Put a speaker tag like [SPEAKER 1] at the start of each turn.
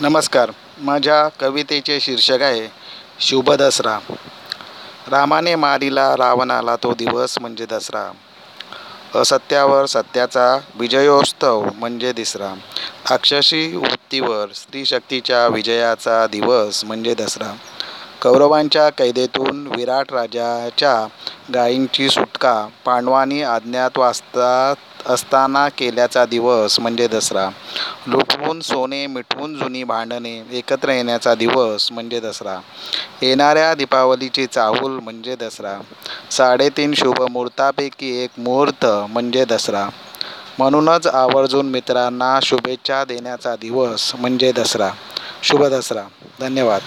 [SPEAKER 1] नमस्कार. माझ्या कवितेचे शीर्षक आहे शुभ दसरा. रामाने मारिला रावणाला तो दिवस म्हणजे दसरा. असत्यावर सत्याचा विजयोत्सव म्हणजे दिसरा. अक्षशी वृत्तीवर स्त्रीशक्तीच्या विजयाचा दिवस म्हणजे दसरा. कौरवांच्या कैदेतून विराट राजाच्या गायींची सुटका पांडवांनी वाचतात असताना केल्याचा दिवस म्हणजे दसरा. लुटवून सोने मिटवून जुनी भांडणे एकत्र येण्याचा दिवस म्हणजे दसरा. येणाऱ्या दीपावलीची चाहूल म्हणजे दसरा. साडेतीन शुभ मुहूर्तापैकी एक मुहूर्त म्हणजे दसरा. म्हणूनच आवर्जून मित्रांना शुभेच्छा देण्याचा दिवस म्हणजे दसरा. शुभ दसरा. धन्यवाद.